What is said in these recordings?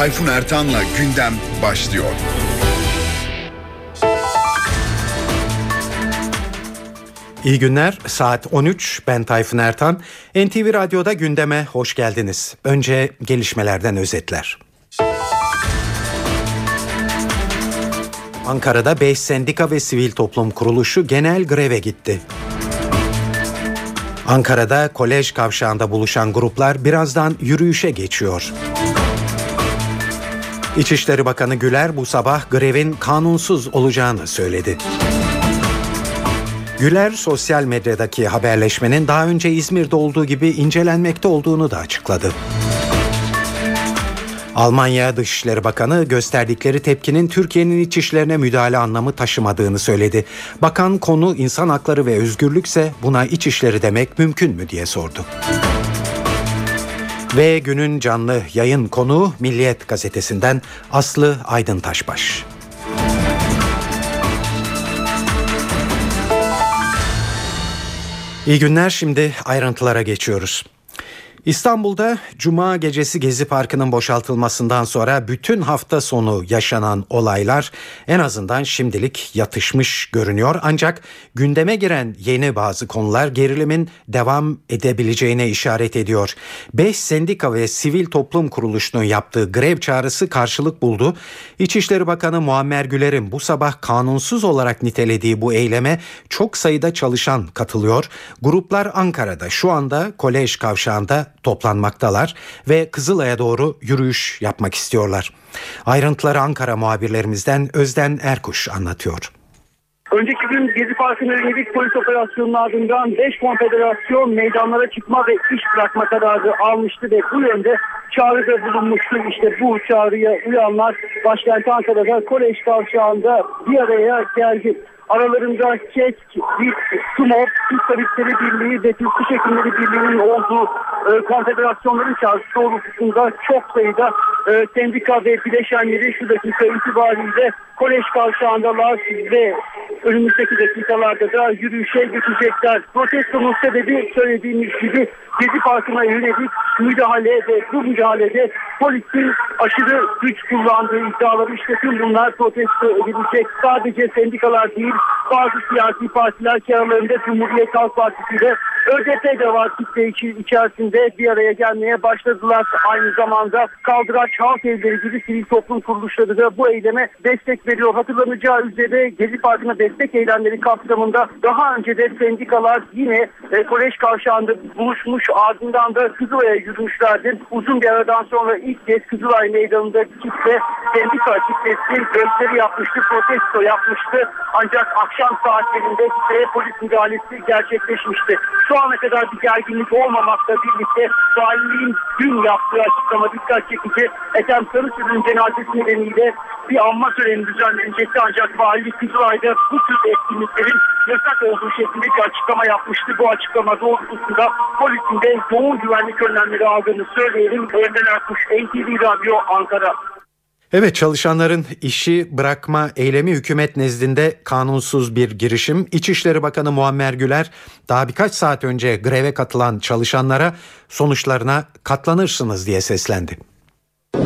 Tayfun Ertan'la gündem başlıyor. İyi günler. Saat 13. Ben Tayfun Ertan. NTV Radyo'da gündeme hoş geldiniz. Önce gelişmelerden özetler. Ankara'da 5 sendika ve sivil toplum kuruluşu genel greve gitti. Ankara'da kolej kavşağında buluşan gruplar birazdan yürüyüşe geçiyor. İçişleri Bakanı Güler bu sabah grevin kanunsuz olacağını söyledi. Güler sosyal medyadaki haberleşmenin daha önce İzmir'de olduğu gibi incelenmekte olduğunu da açıkladı. Almanya Dışişleri Bakanı gösterdikleri tepkinin Türkiye'nin iç işlerine müdahale anlamı taşımadığını söyledi. Bakan konu insan hakları ve özgürlükse buna iç işleri demek mümkün mü diye sordu. Ve günün canlı yayın konuğu Milliyet gazetesinden Aslı Aydın Taşbaş. İyi günler şimdi ayrıntılara geçiyoruz. İstanbul'da Cuma gecesi Gezi Parkı'nın boşaltılmasından sonra bütün hafta sonu yaşanan olaylar en azından şimdilik yatışmış görünüyor. Ancak gündeme giren yeni bazı konular gerilimin devam edebileceğine işaret ediyor. 5 sendika ve sivil toplum kuruluşunun yaptığı grev çağrısı karşılık buldu. İçişleri Bakanı Muammer Güler'in bu sabah kanunsuz olarak nitelediği bu eyleme çok sayıda çalışan katılıyor. Gruplar Ankara'da şu anda kolej kavşağında toplanmaktalar ve Kızılay'a doğru yürüyüş yapmak istiyorlar. Ayrıntıları Ankara muhabirlerimizden Özden Erkuş anlatıyor. Önceki gün Gezi Parkı'na yönelik polis operasyonunun ardından 5 konfederasyon meydanlara çıkma ve iş bırakma kararı almıştı ve bu yönde çağrıda bulunmuştu. İşte bu çağrıya uyanlar başkent Ankara'da kolej kavşağında bir araya geldi. Aralarında KESK, BİT, TUMOP, Türk Tabipleri Birliği ve Türk Diş Birliği'nin olduğu e, konfederasyonların çağrısı doğrultusunda çok sayıda e, sendika ve bileşenleri şu dakika itibariyle kolej kavşağındalar ve önümüzdeki dakikalarda da yürüyüşe geçecekler. Protestonun sebebi söylediğimiz gibi Gezi Parkı'na yönelik müdahale ve bu müdahalede polisin aşırı güç kullandığı iddiaları işte tüm bunlar protesto edilecek. Sadece sendikalar değil bazı siyasi partiler ki aralarında Cumhuriyet Halk Partisi ile ÖDP de var kitle içerisinde bir araya gelmeye başladılar. Aynı zamanda Kaldıraç Halk Evleri gibi sivil toplum kuruluşları da bu eyleme destek veriyor. Hatırlanacağı üzere Gezi Parkı'na destek eylemleri kapsamında daha önce de sendikalar yine e, kolej kavşağında buluşmuş ardından da Kızılay'a yürümüşlerdi. Uzun bir aradan sonra ilk kez Kızılay Meydanı'nda kitle sendika kitlesi gösteri yapmıştı, protesto yapmıştı. Ancak akşam saatlerinde kitleye polis müdahalesi gerçekleşmişti. Şu ana kadar bir gerginlik olmamakla birlikte valiliğin dün yaptığı açıklama dikkat çekici. Ethem Sarısül'ün cenazesi nedeniyle bir anma töreni düzenlenecekti ancak valilik Kızılay'da bu tür etkinliklerin yasak olduğu şeklinde bir açıklama yapmıştı. Bu açıklama doğrultusunda polisin de yoğun güvenlik önlemleri aldığını söyleyelim. Önden Erkuş, NTV Radyo Ankara. Evet çalışanların işi bırakma eylemi hükümet nezdinde kanunsuz bir girişim. İçişleri Bakanı Muammer Güler daha birkaç saat önce greve katılan çalışanlara sonuçlarına katlanırsınız diye seslendi.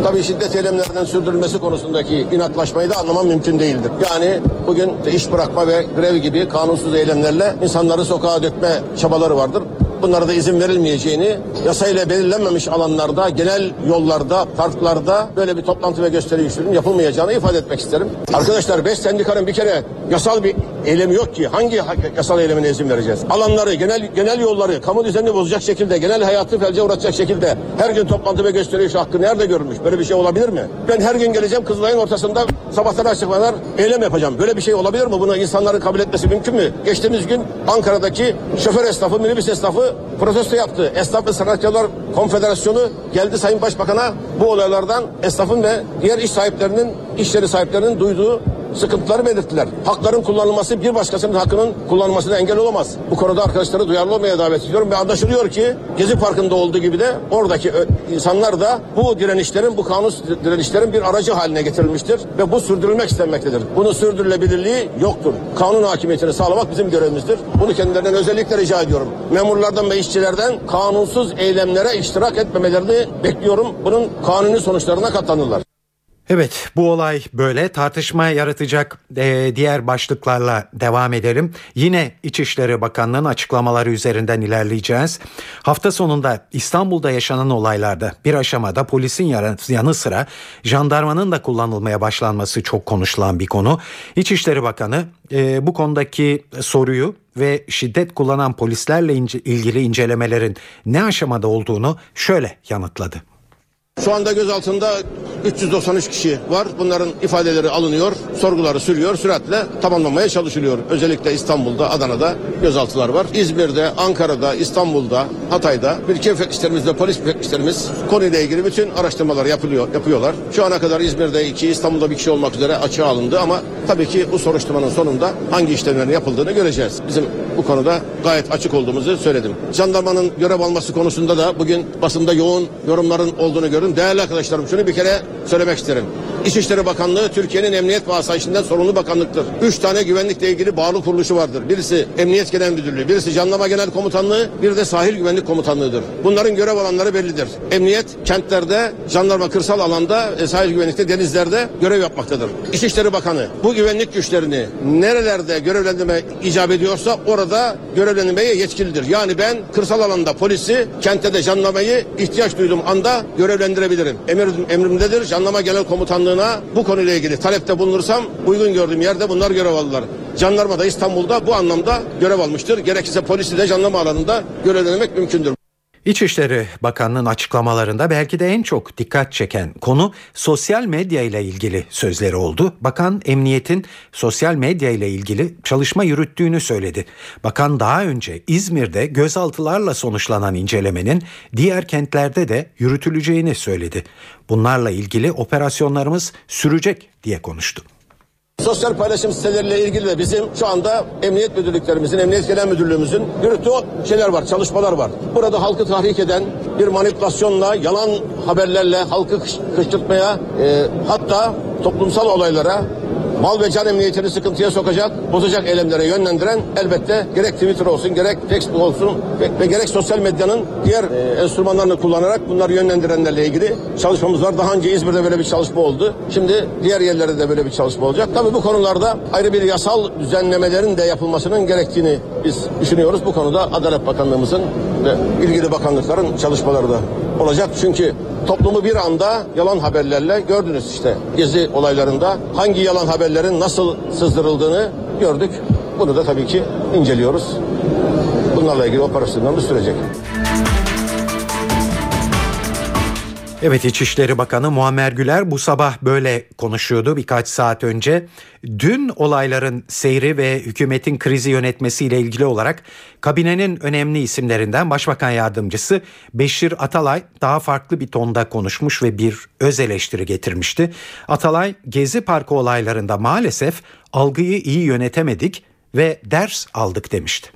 Tabii şiddet eylemlerinin sürdürülmesi konusundaki inatlaşmayı da anlamam mümkün değildir. Yani bugün iş bırakma ve grev gibi kanunsuz eylemlerle insanları sokağa dökme çabaları vardır bunlara da izin verilmeyeceğini, yasayla belirlenmemiş alanlarda, genel yollarda, parklarda böyle bir toplantı ve gösteri yürüyüşünün yapılmayacağını ifade etmek isterim. Arkadaşlar beş sendikanın bir kere yasal bir eylemi yok ki. Hangi yasal eylemine izin vereceğiz? Alanları, genel genel yolları, kamu düzenini bozacak şekilde, genel hayatı felce uğratacak şekilde her gün toplantı ve gösteri yürüyüşü hakkı nerede görülmüş? Böyle bir şey olabilir mi? Ben her gün geleceğim Kızılay'ın ortasında sabahtan açıklamalar eylem yapacağım. Böyle bir şey olabilir mi? Bunu insanların kabul etmesi mümkün mü? Geçtiğimiz gün Ankara'daki şoför esnafı, minibüs esnafı protesto yaptı. Esnaf ve Sanatçılar Konfederasyonu geldi Sayın Başbakan'a bu olaylardan esnafın ve diğer iş sahiplerinin, işleri sahiplerinin duyduğu sıkıntıları belirttiler. Hakların kullanılması bir başkasının hakkının kullanılmasına engel olamaz. Bu konuda arkadaşları duyarlı olmaya davet ediyorum ve anlaşılıyor ki Gezi Parkı'nda olduğu gibi de oradaki insanlar da bu direnişlerin, bu kanun direnişlerin bir aracı haline getirilmiştir ve bu sürdürülmek istenmektedir. Bunun sürdürülebilirliği yoktur. Kanun hakimiyetini sağlamak bizim görevimizdir. Bunu kendilerinden özellikle rica ediyorum. Memurlardan ve işçilerden kanunsuz eylemlere iştirak etmemelerini bekliyorum. Bunun kanuni sonuçlarına katlanırlar. Evet bu olay böyle tartışma yaratacak e, diğer başlıklarla devam edelim. Yine İçişleri Bakanlığı'nın açıklamaları üzerinden ilerleyeceğiz. Hafta sonunda İstanbul'da yaşanan olaylarda bir aşamada polisin yanı sıra jandarmanın da kullanılmaya başlanması çok konuşulan bir konu. İçişleri Bakanı e, bu konudaki soruyu ve şiddet kullanan polislerle ince, ilgili incelemelerin ne aşamada olduğunu şöyle yanıtladı. Şu anda gözaltında 393 kişi var. Bunların ifadeleri alınıyor, sorguları sürüyor, süratle tamamlanmaya çalışılıyor. Özellikle İstanbul'da, Adana'da gözaltılar var. İzmir'de, Ankara'da, İstanbul'da, Hatay'da bir iki müfettişlerimiz ve polis müfettişlerimiz konuyla ilgili bütün araştırmalar yapılıyor, yapıyorlar. Şu ana kadar İzmir'de iki, İstanbul'da bir kişi olmak üzere açığa alındı ama tabii ki bu soruşturmanın sonunda hangi işlemlerin yapıldığını göreceğiz. Bizim bu konuda gayet açık olduğumuzu söyledim. Jandarmanın görev alması konusunda da bugün basında yoğun yorumların olduğunu gördüm ediyorum. Değerli arkadaşlarım şunu bir kere söylemek isterim. İçişleri Bakanlığı Türkiye'nin emniyet ve sorumlu bakanlıktır. Üç tane güvenlikle ilgili bağlı kuruluşu vardır. Birisi Emniyet Genel Müdürlüğü, birisi Jandarma Genel Komutanlığı, bir de Sahil Güvenlik Komutanlığı'dır. Bunların görev alanları bellidir. Emniyet kentlerde, jandarma kırsal alanda, e, sahil güvenlikte, denizlerde görev yapmaktadır. İçişleri Bakanı bu güvenlik güçlerini nerelerde görevlendirme icap ediyorsa orada görevlendirmeye yetkilidir. Yani ben kırsal alanda polisi, kentte de jandarmayı ihtiyaç duyduğum anda görevlendirebilirim. Emir, emrimdedir. Jandarma Genel Komutanlığı Bakanlığı'na bu konuyla ilgili talepte bulunursam uygun gördüğüm yerde bunlar görev aldılar. Jandarma da İstanbul'da bu anlamda görev almıştır. Gerekirse polisi de jandarma alanında görevlendirmek mümkündür. İçişleri Bakanlığı'nın açıklamalarında belki de en çok dikkat çeken konu sosyal medya ile ilgili sözleri oldu. Bakan emniyetin sosyal medya ile ilgili çalışma yürüttüğünü söyledi. Bakan daha önce İzmir'de gözaltılarla sonuçlanan incelemenin diğer kentlerde de yürütüleceğini söyledi. Bunlarla ilgili operasyonlarımız sürecek diye konuştu. Sosyal paylaşım siteleriyle ilgili de bizim şu anda emniyet müdürlüklerimizin, emniyet genel müdürlüğümüzün yürüttüğü şeyler var, çalışmalar var. Burada halkı tahrik eden bir manipülasyonla, yalan haberlerle halkı kışkırtmaya, e, hatta toplumsal olaylara mal ve can emniyetini sıkıntıya sokacak, bozacak eylemlere yönlendiren elbette gerek Twitter olsun, gerek Facebook olsun ve, ve gerek sosyal medyanın diğer e, enstrümanlarını kullanarak bunları yönlendirenlerle ilgili çalışmamız var. Daha önce İzmir'de böyle bir çalışma oldu. Şimdi diğer yerlerde de böyle bir çalışma olacak. Tabii bu konularda ayrı bir yasal düzenlemelerin de yapılmasının gerektiğini biz düşünüyoruz. Bu konuda Adalet Bakanlığımızın ve ilgili bakanlıkların çalışmaları da olacak. Çünkü toplumu bir anda yalan haberlerle gördünüz işte gezi olaylarında hangi yalan haberlerin nasıl sızdırıldığını gördük. Bunu da tabii ki inceliyoruz. Bunlarla ilgili operasyonlarımız sürecek. Evet İçişleri Bakanı Muammer Güler bu sabah böyle konuşuyordu birkaç saat önce. Dün olayların seyri ve hükümetin krizi yönetmesiyle ilgili olarak kabinenin önemli isimlerinden Başbakan Yardımcısı Beşir Atalay daha farklı bir tonda konuşmuş ve bir öz eleştiri getirmişti. Atalay Gezi Parkı olaylarında maalesef algıyı iyi yönetemedik ve ders aldık demişti.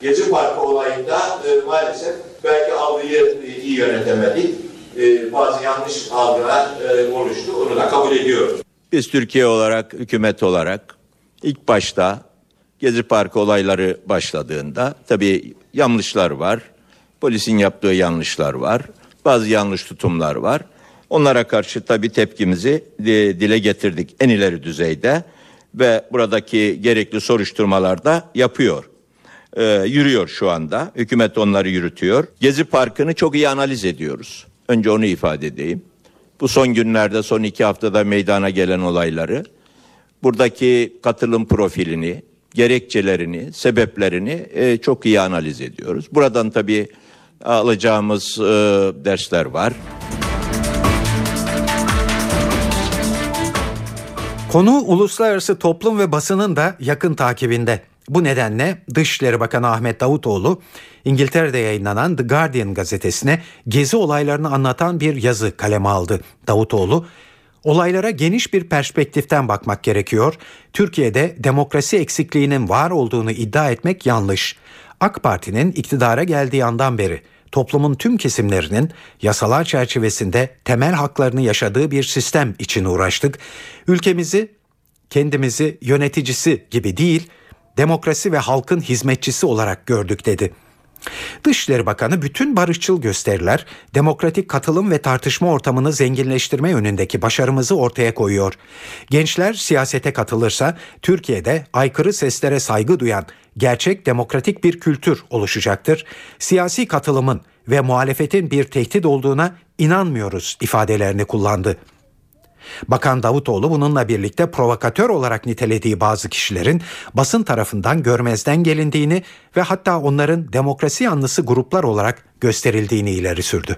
Gezi Parkı olayında e, maalesef belki algıyı iyi yönetemedik e, bazı yanlış algılar e, oluştu. Onu da kabul ediyoruz. Biz Türkiye olarak, hükümet olarak ilk başta Gezi Parkı olayları başladığında tabii yanlışlar var. Polisin yaptığı yanlışlar var. Bazı yanlış tutumlar var. Onlara karşı tabii tepkimizi dile getirdik en ileri düzeyde ve buradaki gerekli soruşturmalar da yapıyor. Ee, yürüyor şu anda. Hükümet onları yürütüyor. Gezi Parkı'nı çok iyi analiz ediyoruz. Önce onu ifade edeyim. Bu son günlerde, son iki haftada meydana gelen olayları, buradaki katılım profilini, gerekçelerini, sebeplerini e, çok iyi analiz ediyoruz. Buradan tabii alacağımız e, dersler var. Konu uluslararası toplum ve basının da yakın takibinde. Bu nedenle Dışişleri Bakanı Ahmet Davutoğlu İngiltere'de yayınlanan The Guardian gazetesine gezi olaylarını anlatan bir yazı kaleme aldı. Davutoğlu Olaylara geniş bir perspektiften bakmak gerekiyor. Türkiye'de demokrasi eksikliğinin var olduğunu iddia etmek yanlış. AK Parti'nin iktidara geldiği andan beri toplumun tüm kesimlerinin yasalar çerçevesinde temel haklarını yaşadığı bir sistem için uğraştık. Ülkemizi kendimizi yöneticisi gibi değil, demokrasi ve halkın hizmetçisi olarak gördük dedi. Dışişleri Bakanı bütün barışçıl gösteriler, demokratik katılım ve tartışma ortamını zenginleştirme yönündeki başarımızı ortaya koyuyor. Gençler siyasete katılırsa Türkiye'de aykırı seslere saygı duyan gerçek demokratik bir kültür oluşacaktır. Siyasi katılımın ve muhalefetin bir tehdit olduğuna inanmıyoruz ifadelerini kullandı. Bakan Davutoğlu bununla birlikte provokatör olarak nitelediği bazı kişilerin basın tarafından görmezden gelindiğini ve hatta onların demokrasi yanlısı gruplar olarak gösterildiğini ileri sürdü.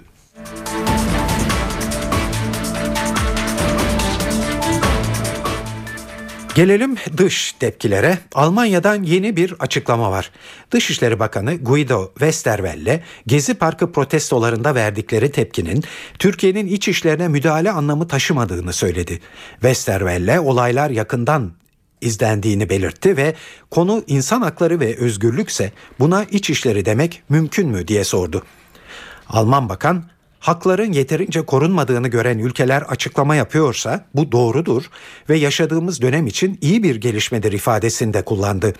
Gelelim dış tepkilere. Almanya'dan yeni bir açıklama var. Dışişleri Bakanı Guido Westerwelle, Gezi Parkı protestolarında verdikleri tepkinin Türkiye'nin iç işlerine müdahale anlamı taşımadığını söyledi. Westerwelle olaylar yakından izlendiğini belirtti ve konu insan hakları ve özgürlükse buna iç işleri demek mümkün mü diye sordu. Alman bakan hakların yeterince korunmadığını gören ülkeler açıklama yapıyorsa bu doğrudur ve yaşadığımız dönem için iyi bir gelişmedir ifadesinde kullandı.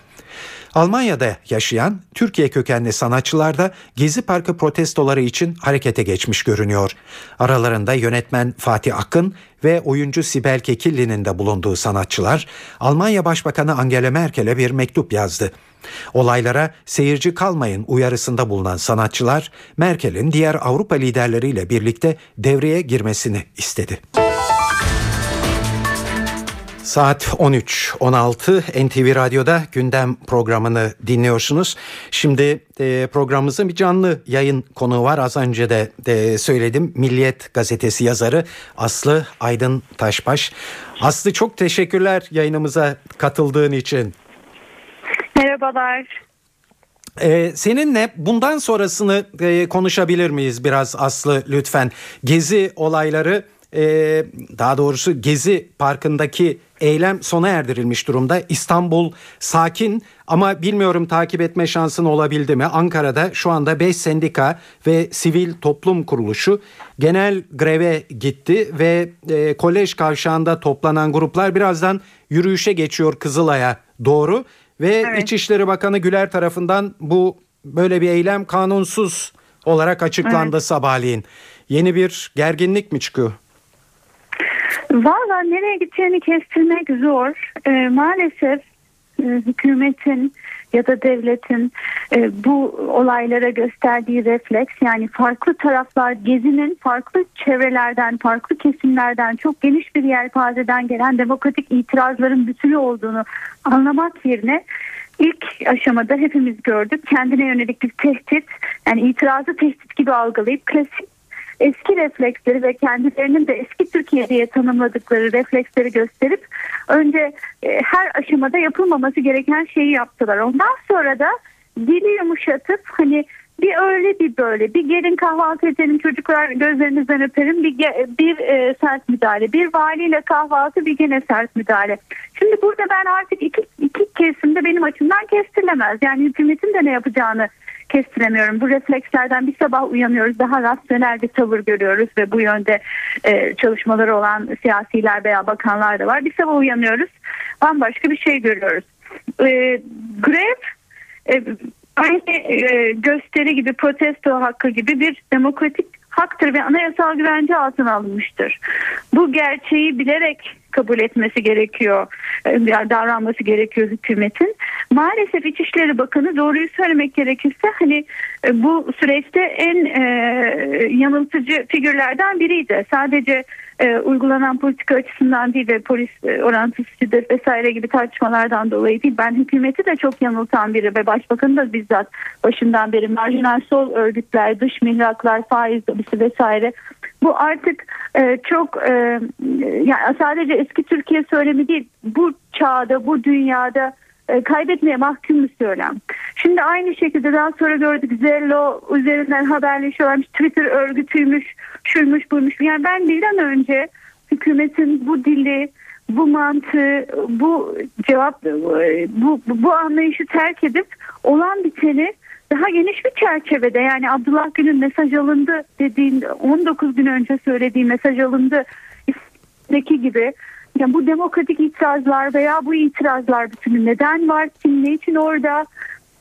Almanya'da yaşayan Türkiye kökenli sanatçılar da Gezi Parkı protestoları için harekete geçmiş görünüyor. Aralarında yönetmen Fatih Akın ve oyuncu Sibel Kekilli'nin de bulunduğu sanatçılar Almanya Başbakanı Angela Merkel'e bir mektup yazdı. Olaylara seyirci kalmayın uyarısında bulunan sanatçılar Merkel'in diğer Avrupa liderleriyle birlikte devreye girmesini istedi. Saat 13.16 NTV Radyo'da gündem programını dinliyorsunuz. Şimdi e, programımızın bir canlı yayın konuğu var. Az önce de, de söyledim. Milliyet gazetesi yazarı Aslı Aydın Taşbaş. Aslı çok teşekkürler yayınımıza katıldığın için. Merhabalar. Ee, seninle bundan sonrasını e, konuşabilir miyiz biraz Aslı lütfen? Gezi olayları e, daha doğrusu Gezi Parkı'ndaki eylem sona erdirilmiş durumda. İstanbul sakin ama bilmiyorum takip etme şansın olabildi mi? Ankara'da şu anda 5 sendika ve sivil toplum kuruluşu genel greve gitti ve e, kolej kavşağında toplanan gruplar birazdan yürüyüşe geçiyor Kızılay'a doğru. Ve evet. İçişleri Bakanı Güler tarafından bu böyle bir eylem kanunsuz olarak açıklandı evet. sabahleyin. Yeni bir gerginlik mi çıkıyor? Valla nereye gideceğini kestirmek zor. E, maalesef hükümetin ya da devletin e, bu olaylara gösterdiği refleks yani farklı taraflar gezinin farklı çevrelerden farklı kesimlerden çok geniş bir yelpazeden gelen demokratik itirazların bütünü olduğunu anlamak yerine ilk aşamada hepimiz gördük kendine yönelik bir tehdit yani itirazı tehdit gibi algılayıp klasik eski refleksleri ve kendilerinin de eski Türkiye diye tanımladıkları refleksleri gösterip önce e, her aşamada yapılmaması gereken şeyi yaptılar. Ondan sonra da dili yumuşatıp hani bir öyle bir böyle bir gelin kahvaltı edelim çocuklar gözlerinizden öperim bir, bir e, sert müdahale bir valiyle kahvaltı bir gene sert müdahale. Şimdi burada ben artık iki, iki kesimde benim açımdan kestirilemez yani hükümetin de ne yapacağını kestiremiyorum. Bu reflekslerden bir sabah uyanıyoruz. Daha rasyonel bir tavır görüyoruz ve bu yönde e, çalışmaları olan siyasiler veya bakanlar da var. Bir sabah uyanıyoruz. Bambaşka bir şey görüyoruz. E, grev e, aynı e, gösteri gibi protesto hakkı gibi bir demokratik haktır ve anayasal güvence altına alınmıştır. Bu gerçeği bilerek kabul etmesi gerekiyor, yani davranması gerekiyor hükümetin. Maalesef İçişleri Bakanı doğruyu söylemek gerekirse hani e, bu süreçte en e, yanıltıcı figürlerden biriydi. Sadece e, uygulanan politika açısından değil ve polis e, orantısı şiddet vesaire gibi tartışmalardan dolayı değil. Ben hükümeti de çok yanıltan biri ve başbakanı da bizzat başından beri marjinal sol örgütler, dış mihraklar, faiz lobisi vesaire bu artık e, çok e, yani sadece eski Türkiye söylemi değil bu çağda bu dünyada e, kaybetmeye mahkum bir söylem. Şimdi aynı şekilde daha sonra gördük Zello üzerinden haberleşiyorlarmış Twitter örgütüymüş şuymuş buymuş. Yani ben birden önce hükümetin bu dili, bu mantığı, bu cevap, bu, bu anlayışı terk edip olan biteni daha geniş bir çerçevede yani Abdullah Gül'ün mesaj alındı dediğin 19 gün önce söylediği mesaj alındı deki gibi yani bu demokratik itirazlar veya bu itirazlar bütünü neden var, kim ne için orada,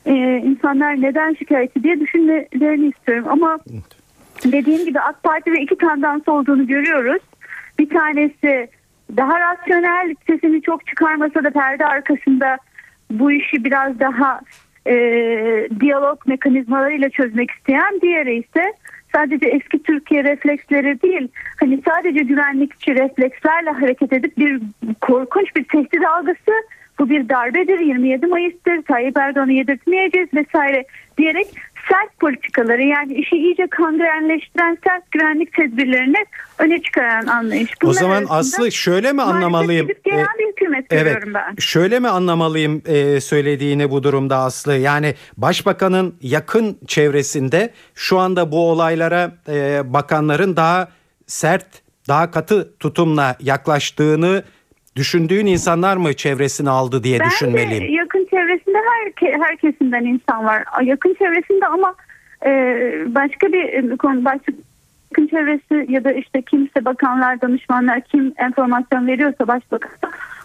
e, insanlar neden şikayetçi diye düşünmelerini istiyorum. Ama dediğim gibi AK Parti ve iki tendans olduğunu görüyoruz. Bir tanesi daha rasyonel sesini çok çıkarmasa da perde arkasında bu işi biraz daha e, diyalog mekanizmalarıyla çözmek isteyen diğeri ise sadece eski Türkiye refleksleri değil hani sadece güvenlikçi reflekslerle hareket edip bir korkunç bir tehdit algısı bu bir darbedir 27 Mayıs'tır Tayyip Erdoğan'ı yedirtmeyeceğiz vesaire diyerek sert politikaları yani işi iyice kangrenleştiren sert güvenlik tedbirlerini öne çıkaran anlayış. Bunlar o zaman Aslı şöyle mi anlamalıyım? Gelen ee, bir hükümet evet, ben. Şöyle mi anlamalıyım e, söylediğini bu durumda Aslı? Yani başbakanın yakın çevresinde şu anda bu olaylara e, bakanların daha sert, daha katı tutumla yaklaştığını düşündüğün insanlar mı çevresini aldı diye Bence düşünmeliyim? yakın çevresinde her, her kesimden insan var. Yakın çevresinde ama e, başka bir e, konu başka yakın çevresi ya da işte kimse bakanlar, danışmanlar kim enformasyon veriyorsa başbakan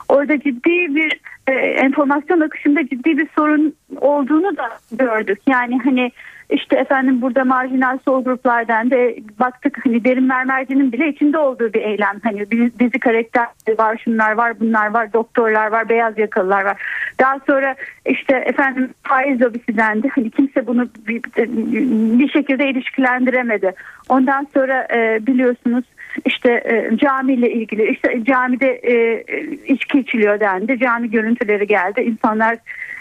orada ciddi bir e, enformasyon akışında ciddi bir sorun olduğunu da gördük. Yani hani işte efendim burada marjinal sol gruplardan da baktık hani derin mermercinin bile içinde olduğu bir eylem. Hani dizi karakter var şunlar var bunlar var doktorlar var beyaz yakalılar var. Daha sonra işte efendim faiz lobisi dendi. Hani kimse bunu bir, bir şekilde ilişkilendiremedi. Ondan sonra e, biliyorsunuz işte e, camiyle ilgili işte camide e, içki içiliyor dendi. Cami görüntüleri geldi. İnsanlar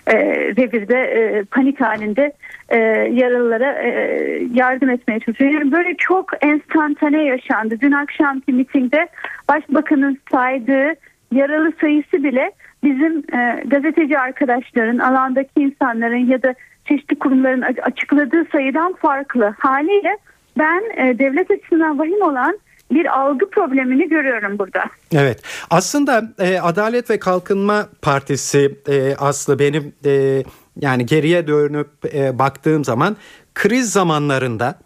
e, revirde e, panik halinde e, yaralılara e, yardım etmeye çalışıyor. Yani böyle çok enstantane yaşandı. Dün akşamki mitingde başbakanın saydığı yaralı sayısı bile bizim e, gazeteci arkadaşların, alandaki insanların ya da çeşitli kurumların açıkladığı sayıdan farklı. Haliyle ben e, devlet açısından vahim olan bir algı problemini görüyorum burada. Evet aslında e, Adalet ve Kalkınma Partisi e, Aslı benim e, yani geriye dönüp e, baktığım zaman kriz zamanlarında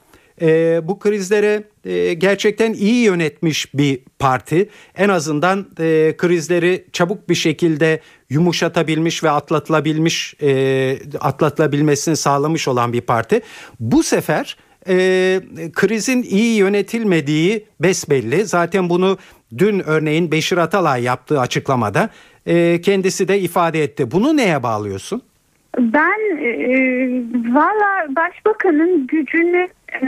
e, bu krizlere e, gerçekten iyi yönetmiş bir parti. En azından e, krizleri çabuk bir şekilde yumuşatabilmiş ve atlatılabilmiş, e, atlatılabilmesini sağlamış olan bir parti. Bu sefer e, krizin iyi yönetilmediği besbelli. Zaten bunu dün örneğin Beşir Atalay yaptığı açıklamada e, kendisi de ifade etti. Bunu neye bağlıyorsun? Ben e, valla başbakanın gücünü e,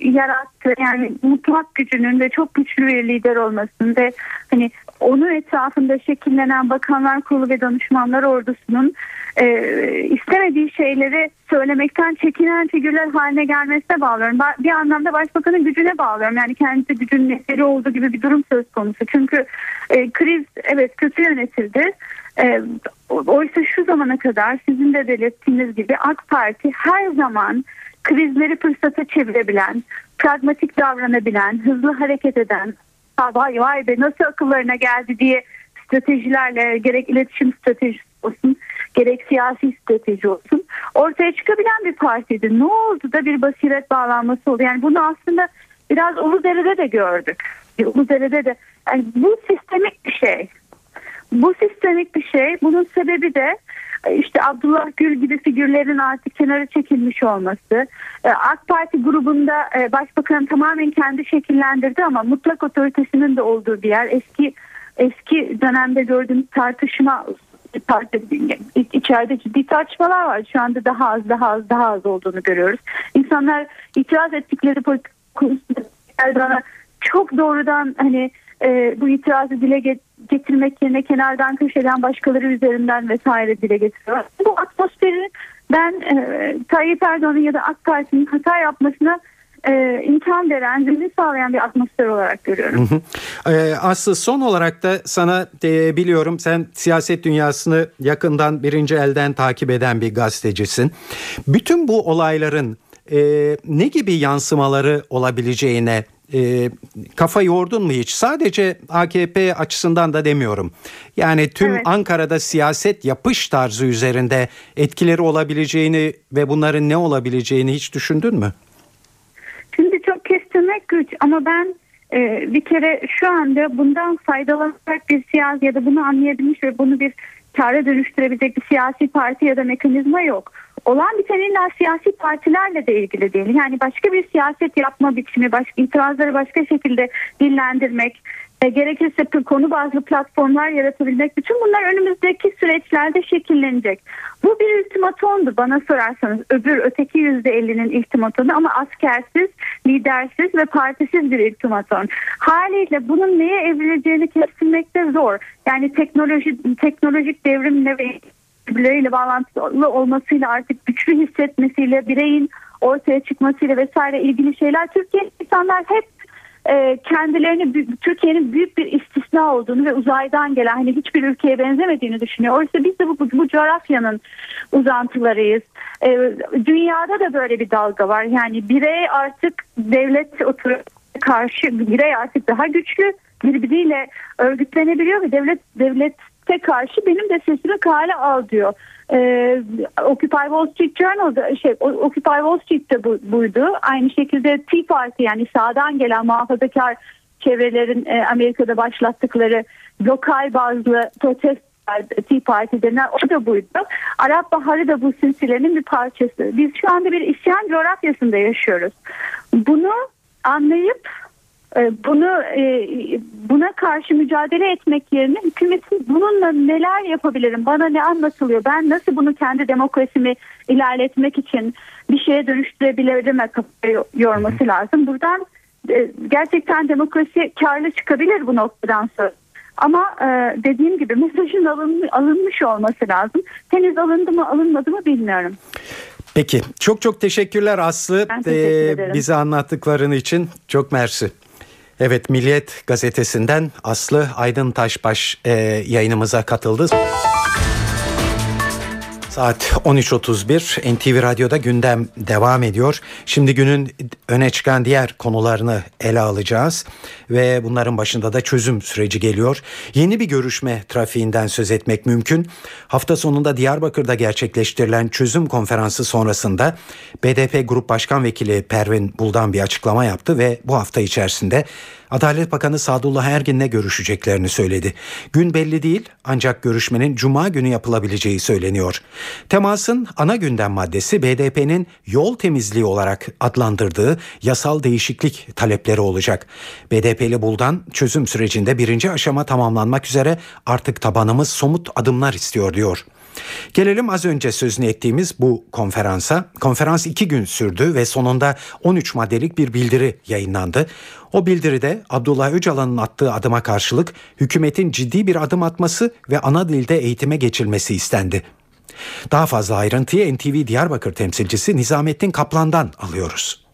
yarattı. Yani mutlak gücünün ve çok güçlü bir lider olmasının ve hani onun etrafında şekillenen bakanlar kurulu ve danışmanlar ordusunun e, istemediği şeyleri söylemekten çekinen figürler haline gelmesine bağlıyorum. Bir anlamda başbakanın gücüne bağlıyorum. Yani kendisi gücün neseri olduğu gibi bir durum söz konusu. Çünkü e, kriz evet kötü yönetildi. E, oysa şu zamana kadar sizin de belirttiğiniz gibi AK Parti her zaman krizleri fırsata çevirebilen, pragmatik davranabilen, hızlı hareket eden, vay vay be nasıl akıllarına geldi diye stratejilerle gerek iletişim stratejisi olsun gerek siyasi strateji olsun ortaya çıkabilen bir partiydi. Ne oldu da bir basiret bağlanması oldu. Yani bunu aslında biraz Uludere'de de gördük. Uludere'de de yani bu sistemik bir şey. Bu sistemik bir şey. Bunun sebebi de işte Abdullah Gül gibi figürlerin artık kenara çekilmiş olması. E, AK Parti grubunda e, başbakan tamamen kendi şekillendirdi ama mutlak otoritesinin de olduğu bir yer. Eski eski dönemde gördüğümüz tartışma parti içeride ciddi tartışmalar var. Şu anda daha az daha az daha az olduğunu görüyoruz. İnsanlar itiraz ettikleri politik çok doğrudan hani e, bu itirazı dile getirmek yerine kenardan köşeden başkaları üzerinden vesaire dile getiriyor. Bu atmosferi ben e, Tayyip Erdoğan'ın ya da AK Parti'nin hata yapmasına e, imkan veren, zemin sağlayan bir atmosfer olarak görüyorum. E, Aslı son olarak da sana e, biliyorum sen siyaset dünyasını yakından birinci elden takip eden bir gazetecisin. Bütün bu olayların e, ne gibi yansımaları olabileceğine e, kafa yordun mu hiç? Sadece AKP açısından da demiyorum. Yani tüm Evet. Ankara'da siyaset yapış tarzı üzerinde etkileri olabileceğini ve bunların ne olabileceğini hiç düşündün mü? Şimdi çok kestirmek güç ama ben e, bir kere şu anda bundan faydalanarak bir siyasi ya da bunu anlayabilmiş ve bunu bir kâra dönüştürebilecek bir siyasi parti ya da mekanizma yok. Olan biten illa siyasi partilerle de ilgili değil. Yani başka bir siyaset yapma biçimi, başka itirazları başka şekilde dillendirmek, e, gerekirse konu bazlı platformlar yaratabilmek bütün bunlar önümüzdeki süreçlerde şekillenecek. Bu bir ultimatomdu bana sorarsanız. Öbür öteki %50'nin ultimatonu ama askersiz, lidersiz ve partisiz bir ultimatom. Haliyle bunun neye evrileceğini kestirmekte zor. Yani teknoloji teknolojik devrimle ve birbirleriyle bağlantılı olmasıyla artık güçlü hissetmesiyle bireyin ortaya çıkmasıyla vesaire ilgili şeyler Türkiye insanlar hep e, kendilerini Türkiye'nin büyük bir istisna olduğunu ve uzaydan gelen hani hiçbir ülkeye benzemediğini düşünüyor. Oysa biz de bu, bu, bu coğrafyanın uzantılarıyız. E, dünyada da böyle bir dalga var. Yani birey artık devlet oturup karşı birey artık daha güçlü birbiriyle örgütlenebiliyor ve devlet devlete karşı benim de sesimi kale al diyor. Ee, Occupy Wall Street Journal'da şey Occupy Wall Street'te bu, buydu. Aynı şekilde Tea Party yani sağdan gelen muhafazakar çevrelerin e, Amerika'da başlattıkları lokal bazı protestler Tea Party denen o da buydu. Arap Baharı da bu silsilenin bir parçası. Biz şu anda bir isyan coğrafyasında yaşıyoruz. Bunu anlayıp bunu e, buna karşı mücadele etmek yerine hükümetin bununla neler yapabilirim bana ne anlatılıyor ben nasıl bunu kendi demokrasimi ilerletmek için bir şeye dönüştürebilirim kafayı yorması lazım. Buradan e, gerçekten demokrasi karlı çıkabilir bu noktadan sonra. Ama e, dediğim gibi mesajın alın, alınmış olması lazım. Henüz alındı mı alınmadı mı bilmiyorum. Peki çok çok teşekkürler Aslı. Ben teşekkür Ee, bize anlattıkların için çok mersi. Evet Milliyet gazetesinden Aslı Aydın Taşbaş e, yayınımıza katıldı. Saat 13.31 NTV Radyo'da gündem devam ediyor. Şimdi günün öne çıkan diğer konularını ele alacağız ve bunların başında da çözüm süreci geliyor. Yeni bir görüşme trafiğinden söz etmek mümkün. Hafta sonunda Diyarbakır'da gerçekleştirilen çözüm konferansı sonrasında BDP Grup Başkan Vekili Pervin Buldan bir açıklama yaptı ve bu hafta içerisinde Adalet Bakanı Sadullah Ergin'le görüşeceklerini söyledi. Gün belli değil ancak görüşmenin cuma günü yapılabileceği söyleniyor. Temasın ana gündem maddesi BDP'nin yol temizliği olarak adlandırdığı yasal değişiklik talepleri olacak. BDP'li Buldan çözüm sürecinde birinci aşama tamamlanmak üzere artık tabanımız somut adımlar istiyor diyor. Gelelim az önce sözünü ettiğimiz bu konferansa. Konferans iki gün sürdü ve sonunda 13 maddelik bir bildiri yayınlandı. O bildiride Abdullah Öcalan'ın attığı adıma karşılık hükümetin ciddi bir adım atması ve ana dilde eğitime geçilmesi istendi. Daha fazla ayrıntıyı NTV Diyarbakır temsilcisi Nizamettin Kaplan'dan alıyoruz.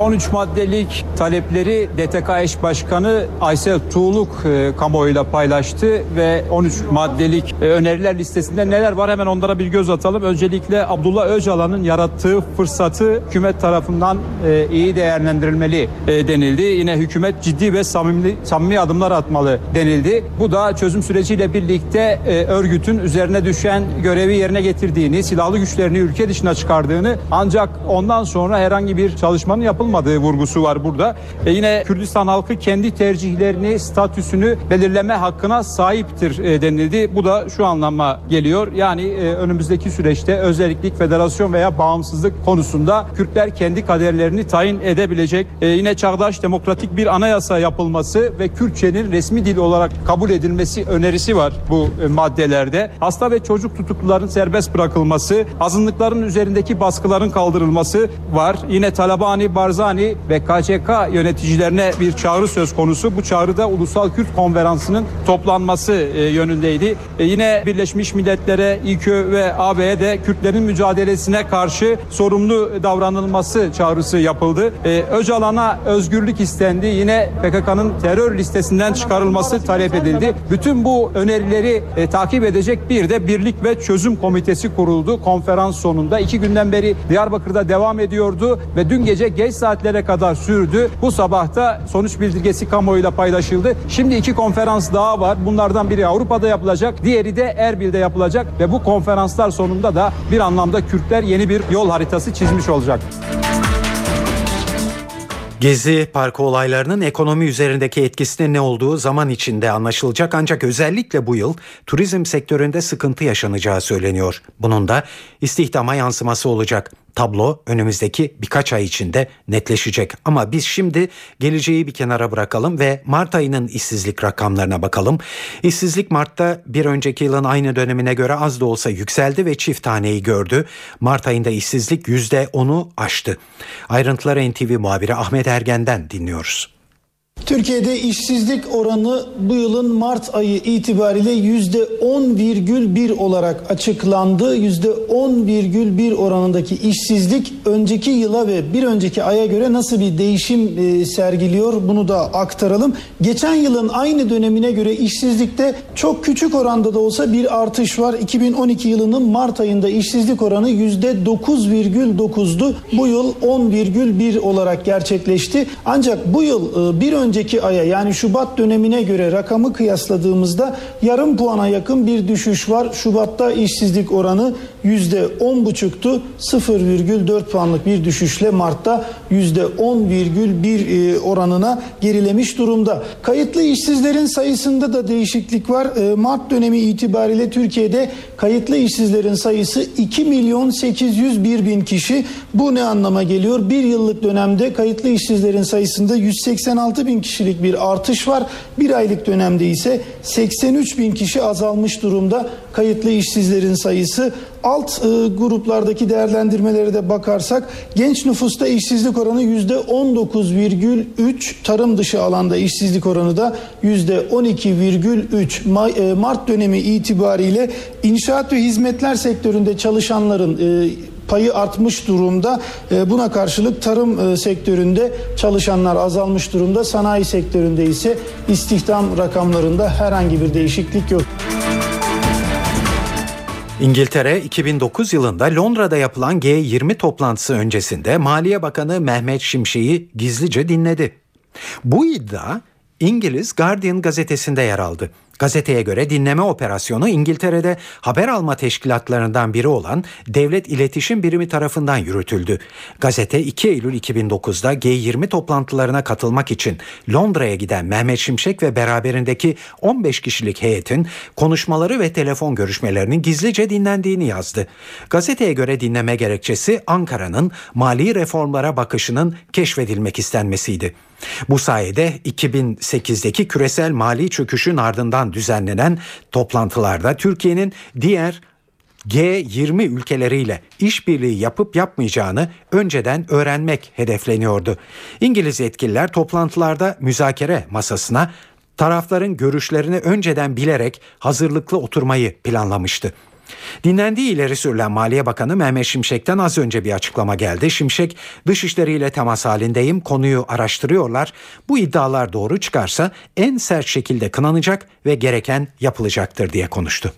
13 maddelik talepleri DTK eş başkanı Aysel Tuğluk e, kamuoyuyla paylaştı ve 13 maddelik e, öneriler listesinde neler var hemen onlara bir göz atalım. Öncelikle Abdullah Öcalan'ın yarattığı fırsatı hükümet tarafından e, iyi değerlendirilmeli e, denildi. Yine hükümet ciddi ve samimi, samimi adımlar atmalı denildi. Bu da çözüm süreciyle birlikte e, örgütün üzerine düşen görevi yerine getirdiğini, silahlı güçlerini ülke dışına çıkardığını ancak ondan sonra herhangi bir çalışmanın yapılmadığı vurgusu var burada. E yine Kürdistan halkı kendi tercihlerini, statüsünü belirleme hakkına sahiptir e, denildi. Bu da şu anlama geliyor. Yani e, önümüzdeki süreçte özellik, federasyon veya bağımsızlık konusunda Kürtler kendi kaderlerini tayin edebilecek. E, yine çağdaş demokratik bir anayasa yapılması ve Kürtçenin resmi dil olarak kabul edilmesi önerisi var bu e, maddelerde. Hasta ve çocuk tutukluların serbest bırakılması, azınlıkların üzerindeki baskıların kaldırılması var. Yine Talabani, Barzani ve KCK yöneticilerine bir çağrı söz konusu. Bu çağrıda Ulusal Kürt Konferansı'nın toplanması e, yönündeydi. E, yine Birleşmiş Milletler'e, İKÖ ve AB'ye de Kürtlerin mücadelesine karşı sorumlu davranılması çağrısı yapıldı. E, Öcalan'a özgürlük istendi. Yine PKK'nın terör listesinden çıkarılması talep edildi. Bütün bu önerileri takip edecek bir de Birlik ve Çözüm Komitesi kuruldu konferans sonunda. iki günden beri Diyarbakır'da devam ediyordu ve dün gece geç saat saatlere kadar sürdü. Bu sabah da sonuç bildirgesi kamuoyuyla paylaşıldı. Şimdi iki konferans daha var. Bunlardan biri Avrupa'da yapılacak, diğeri de Erbil'de yapılacak ve bu konferanslar sonunda da bir anlamda Kürtler yeni bir yol haritası çizmiş olacak. Gezi Parkı olaylarının ekonomi üzerindeki etkisinin ne olduğu zaman içinde anlaşılacak ancak özellikle bu yıl turizm sektöründe sıkıntı yaşanacağı söyleniyor. Bunun da istihdama yansıması olacak. Tablo önümüzdeki birkaç ay içinde netleşecek. Ama biz şimdi geleceği bir kenara bırakalım ve Mart ayının işsizlik rakamlarına bakalım. İşsizlik Mart'ta bir önceki yılın aynı dönemine göre az da olsa yükseldi ve çift taneyi gördü. Mart ayında işsizlik %10'u aştı. Ayrıntıları NTV muhabiri Ahmet Ergen'den dinliyoruz. Türkiye'de işsizlik oranı bu yılın Mart ayı itibariyle %10,1 olarak açıklandı. %10,1 oranındaki işsizlik önceki yıla ve bir önceki aya göre nasıl bir değişim e, sergiliyor bunu da aktaralım. Geçen yılın aynı dönemine göre işsizlikte çok küçük oranda da olsa bir artış var. 2012 yılının Mart ayında işsizlik oranı %9,9'du. Bu yıl 10,1 olarak gerçekleşti. Ancak bu yıl e, bir önceki aya yani Şubat dönemine göre rakamı kıyasladığımızda yarım puana yakın bir düşüş var. Şubat'ta işsizlik oranı %10,5'tu. 0,4 puanlık bir düşüşle Mart'ta %10,1 e, oranına gerilemiş durumda. Kayıtlı işsizlerin sayısında da değişiklik var. E, Mart dönemi itibariyle Türkiye'de kayıtlı işsizlerin sayısı 2 milyon 801 bin kişi. Bu ne anlama geliyor? Bir yıllık dönemde kayıtlı işsizlerin sayısında 186 bin kişilik bir artış var. Bir aylık dönemde ise 83 bin kişi azalmış durumda kayıtlı işsizlerin sayısı. Alt e, gruplardaki değerlendirmelere de bakarsak genç nüfusta işsizlik oranı %19,3 tarım dışı alanda işsizlik oranı da %12,3 e, Mart dönemi itibariyle inşaat ve hizmetler sektöründe çalışanların e, payı artmış durumda. E, buna karşılık tarım e, sektöründe çalışanlar azalmış durumda. Sanayi sektöründe ise istihdam rakamlarında herhangi bir değişiklik yok. İngiltere 2009 yılında Londra'da yapılan G20 toplantısı öncesinde Maliye Bakanı Mehmet Şimşek'i gizlice dinledi. Bu iddia İngiliz Guardian gazetesinde yer aldı. Gazeteye göre dinleme operasyonu İngiltere'de haber alma teşkilatlarından biri olan Devlet İletişim Birimi tarafından yürütüldü. Gazete 2 Eylül 2009'da G20 toplantılarına katılmak için Londra'ya giden Mehmet Şimşek ve beraberindeki 15 kişilik heyetin konuşmaları ve telefon görüşmelerinin gizlice dinlendiğini yazdı. Gazeteye göre dinleme gerekçesi Ankara'nın mali reformlara bakışının keşfedilmek istenmesiydi. Bu sayede 2008'deki küresel mali çöküşün ardından düzenlenen toplantılarda Türkiye'nin diğer G20 ülkeleriyle işbirliği yapıp yapmayacağını önceden öğrenmek hedefleniyordu. İngiliz yetkililer toplantılarda müzakere masasına tarafların görüşlerini önceden bilerek hazırlıklı oturmayı planlamıştı. Dinlendiği ileri sürülen Maliye Bakanı Mehmet Şimşek'ten az önce bir açıklama geldi. Şimşek, Dışişleri ile temas halindeyim, konuyu araştırıyorlar. Bu iddialar doğru çıkarsa en sert şekilde kınanacak ve gereken yapılacaktır diye konuştu.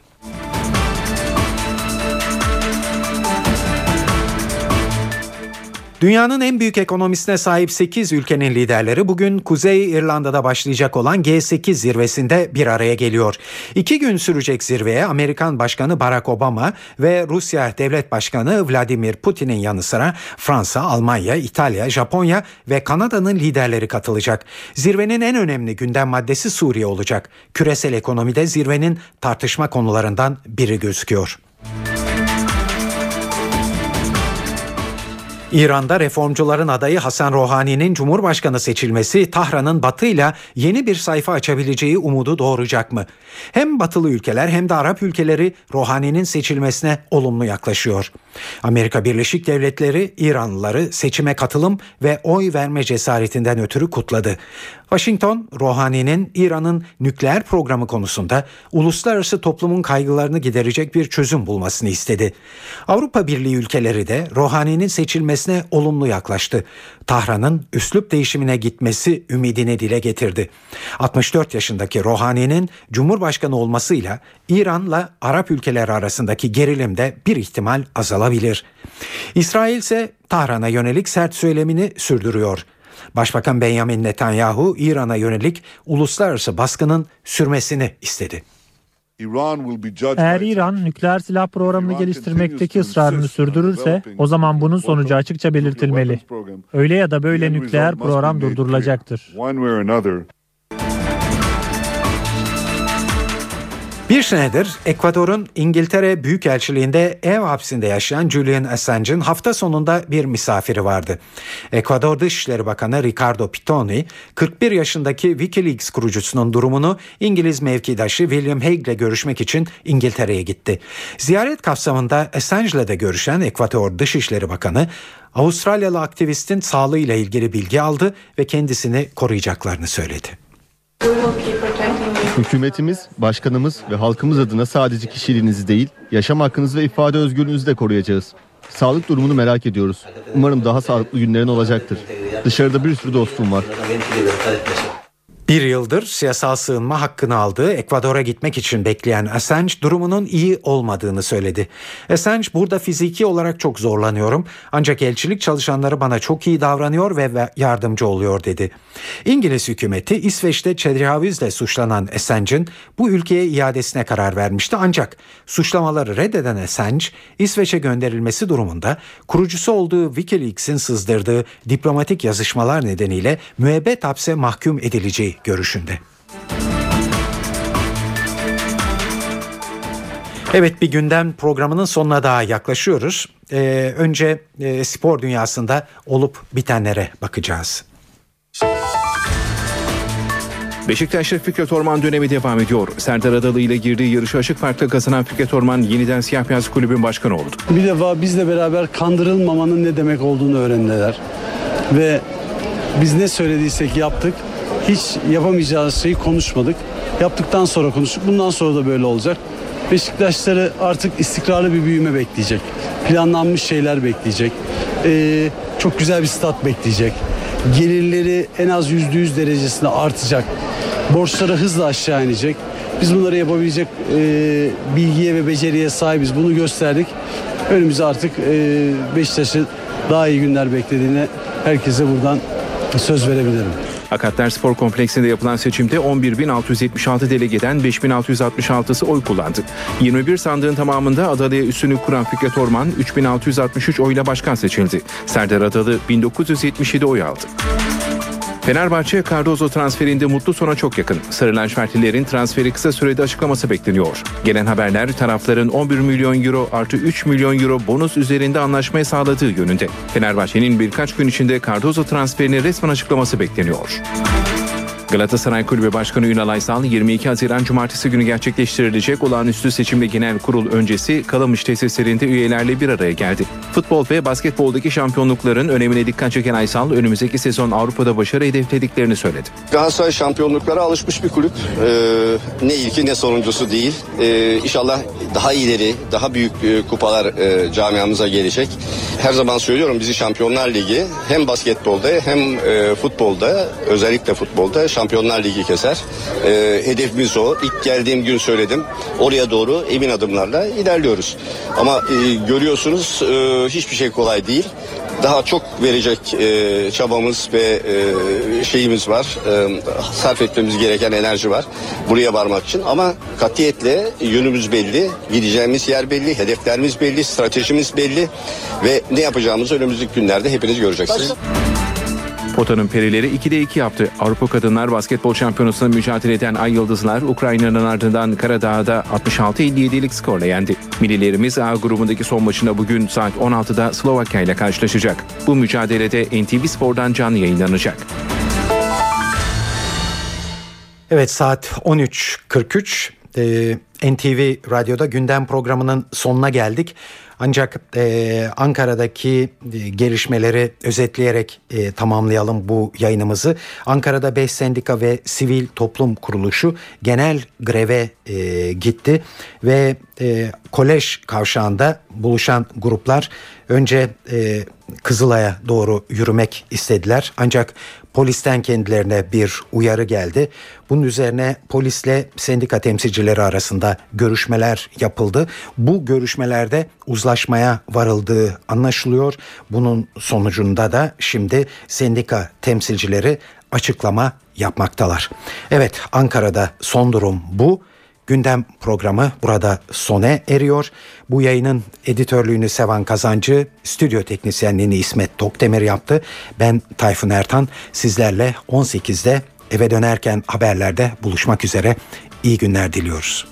Dünyanın en büyük ekonomisine sahip 8 ülkenin liderleri bugün Kuzey İrlanda'da başlayacak olan G8 zirvesinde bir araya geliyor. İki gün sürecek zirveye Amerikan Başkanı Barack Obama ve Rusya Devlet Başkanı Vladimir Putin'in yanı sıra Fransa, Almanya, İtalya, Japonya ve Kanada'nın liderleri katılacak. Zirvenin en önemli gündem maddesi Suriye olacak. Küresel ekonomide zirvenin tartışma konularından biri gözüküyor. İran'da reformcuların adayı Hasan Rohani'nin Cumhurbaşkanı seçilmesi Tahran'ın batıyla yeni bir sayfa açabileceği umudu doğuracak mı? Hem batılı ülkeler hem de Arap ülkeleri Rohani'nin seçilmesine olumlu yaklaşıyor. Amerika Birleşik Devletleri İranlıları seçime katılım ve oy verme cesaretinden ötürü kutladı. Washington, Rohani'nin İran'ın nükleer programı konusunda uluslararası toplumun kaygılarını giderecek bir çözüm bulmasını istedi. Avrupa Birliği ülkeleri de Rohani'nin seçilmesi meselesine olumlu yaklaştı. Tahran'ın üslup değişimine gitmesi ümidini dile getirdi. 64 yaşındaki Rohani'nin Cumhurbaşkanı olmasıyla İran'la Arap ülkeleri arasındaki gerilimde bir ihtimal azalabilir. İsrail ise Tahran'a yönelik sert söylemini sürdürüyor. Başbakan Benjamin Netanyahu İran'a yönelik uluslararası baskının sürmesini istedi. Eğer İran nükleer silah programını geliştirmekteki ısrarını sürdürürse o zaman bunun sonucu açıkça belirtilmeli. Öyle ya da böyle nükleer program durdurulacaktır. Bir senedir Ekvador'un İngiltere Büyükelçiliğinde ev hapsinde yaşayan Julian Assange'in hafta sonunda bir misafiri vardı. Ekvador Dışişleri Bakanı Ricardo Pitoni, 41 yaşındaki Wikileaks kurucusunun durumunu İngiliz mevkidaşı William Hague ile görüşmek için İngiltere'ye gitti. Ziyaret kapsamında Assange ile de görüşen Ekvador Dışişleri Bakanı, Avustralyalı aktivistin sağlığıyla ilgili bilgi aldı ve kendisini koruyacaklarını söyledi. Hükümetimiz, başkanımız ve halkımız adına sadece kişiliğinizi değil, yaşam hakkınızı ve ifade özgürlüğünüzü de koruyacağız. Sağlık durumunu merak ediyoruz. Umarım daha sağlıklı günlerin olacaktır. Dışarıda bir sürü dostum var. Bir yıldır siyasal sığınma hakkını aldığı Ekvador'a gitmek için bekleyen Assange durumunun iyi olmadığını söyledi. Assange burada fiziki olarak çok zorlanıyorum ancak elçilik çalışanları bana çok iyi davranıyor ve yardımcı oluyor dedi. İngiliz hükümeti İsveç'te tecavüzle suçlanan Assange'in bu ülkeye iadesine karar vermişti ancak suçlamaları reddeden Assange İsveç'e gönderilmesi durumunda kurucusu olduğu Wikileaks'in sızdırdığı diplomatik yazışmalar nedeniyle müebbet hapse mahkum edileceği görüşünde. Evet bir gündem programının sonuna daha yaklaşıyoruz. Ee, önce e, spor dünyasında olup bitenlere bakacağız. Beşiktaş'ta Fikret Orman dönemi devam ediyor. Serdar Adalı ile girdiği yarışı açık farkla kazanan Fikret Orman yeniden Siyah Beyaz Kulübün başkanı oldu. Bir defa bizle beraber kandırılmamanın ne demek olduğunu öğrendiler. Ve biz ne söylediysek yaptık. Hiç yapamayacağımız şeyi konuşmadık. Yaptıktan sonra konuştuk. Bundan sonra da böyle olacak. Beşiktaşları artık istikrarlı bir büyüme bekleyecek. Planlanmış şeyler bekleyecek. Ee, çok güzel bir stat bekleyecek. Gelirleri en az yüzde yüz derecesinde artacak. Borçları hızla aşağı inecek. Biz bunları yapabilecek e, bilgiye ve beceriye sahibiz. Bunu gösterdik. Önümüzde artık e, Beşiktaş'ı daha iyi günler beklediğine herkese buradan söz verebilirim. Akatlar Spor Kompleksinde yapılan seçimde 11.676 delegeden 5.666'sı oy kullandı. 21 sandığın tamamında Adalı'ya üstünlük kuran Fikret Orman 3.663 oyla başkan seçildi. Serdar Adalı 1977 oy aldı. Fenerbahçe Cardozo transferinde mutlu sona çok yakın. Sarı lacivertlilerin transferi kısa sürede açıklaması bekleniyor. Gelen haberler tarafların 11 milyon euro artı 3 milyon euro bonus üzerinde anlaşmaya sağladığı yönünde. Fenerbahçe'nin birkaç gün içinde Cardozo transferini resmen açıklaması bekleniyor. Galatasaray Kulübü Başkanı Ünal Aysal 22 Haziran Cumartesi günü gerçekleştirilecek olağanüstü seçimle genel kurul öncesi Kalamış tesislerinde üyelerle bir araya geldi. Futbol ve basketboldaki şampiyonlukların önemine dikkat çeken Aysal önümüzdeki sezon Avrupa'da başarı hedeflediklerini söyledi. Galatasaray şampiyonluklara alışmış bir kulüp. Ee, ne ilki ne sonuncusu değil. Ee, inşallah daha ileri, daha büyük e, kupalar e, camiamıza gelecek. Her zaman söylüyorum bizi Şampiyonlar Ligi hem basketbolda hem e, futbolda özellikle futbolda Şampiyonlar Ligi keser. E, hedefimiz o. İlk geldiğim gün söyledim. Oraya doğru emin adımlarla ilerliyoruz. Ama e, görüyorsunuz e, hiçbir şey kolay değil. Daha çok verecek e, çabamız ve e, şeyimiz var. E, sarf etmemiz gereken enerji var. Buraya varmak için. Ama katiyetle yönümüz belli. Gideceğimiz yer belli. Hedeflerimiz belli. Stratejimiz belli. Ve ne yapacağımızı önümüzdeki günlerde hepiniz göreceksiniz. Potanın perileri 2'de 2 yaptı. Avrupa Kadınlar Basketbol Şampiyonası'nda mücadele eden Ay Yıldızlar Ukrayna'nın ardından Karadağ'da 66-57'lik skorla yendi. Millilerimiz A grubundaki son maçında bugün saat 16'da Slovakya ile karşılaşacak. Bu mücadelede NTV Spor'dan canlı yayınlanacak. Evet saat 13.43 ee, NTV Radyo'da gündem programının sonuna geldik. Ancak e, Ankara'daki e, gelişmeleri özetleyerek e, tamamlayalım bu yayınımızı. Ankara'da 5 sendika ve sivil toplum kuruluşu genel greve e, gitti ve e, kolej kavşağında buluşan gruplar önce e, Kızılay'a doğru yürümek istediler. Ancak polisten kendilerine bir uyarı geldi. Bunun üzerine polisle sendika temsilcileri arasında görüşmeler yapıldı. Bu görüşmelerde uzlaşmaya varıldığı anlaşılıyor. Bunun sonucunda da şimdi sendika temsilcileri açıklama yapmaktalar. Evet Ankara'da son durum bu. Gündem programı burada sona eriyor. Bu yayının editörlüğünü Sevan Kazancı, stüdyo teknisyenliğini İsmet Tokdemir yaptı. Ben Tayfun Ertan sizlerle 18'de eve dönerken haberlerde buluşmak üzere. İyi günler diliyoruz.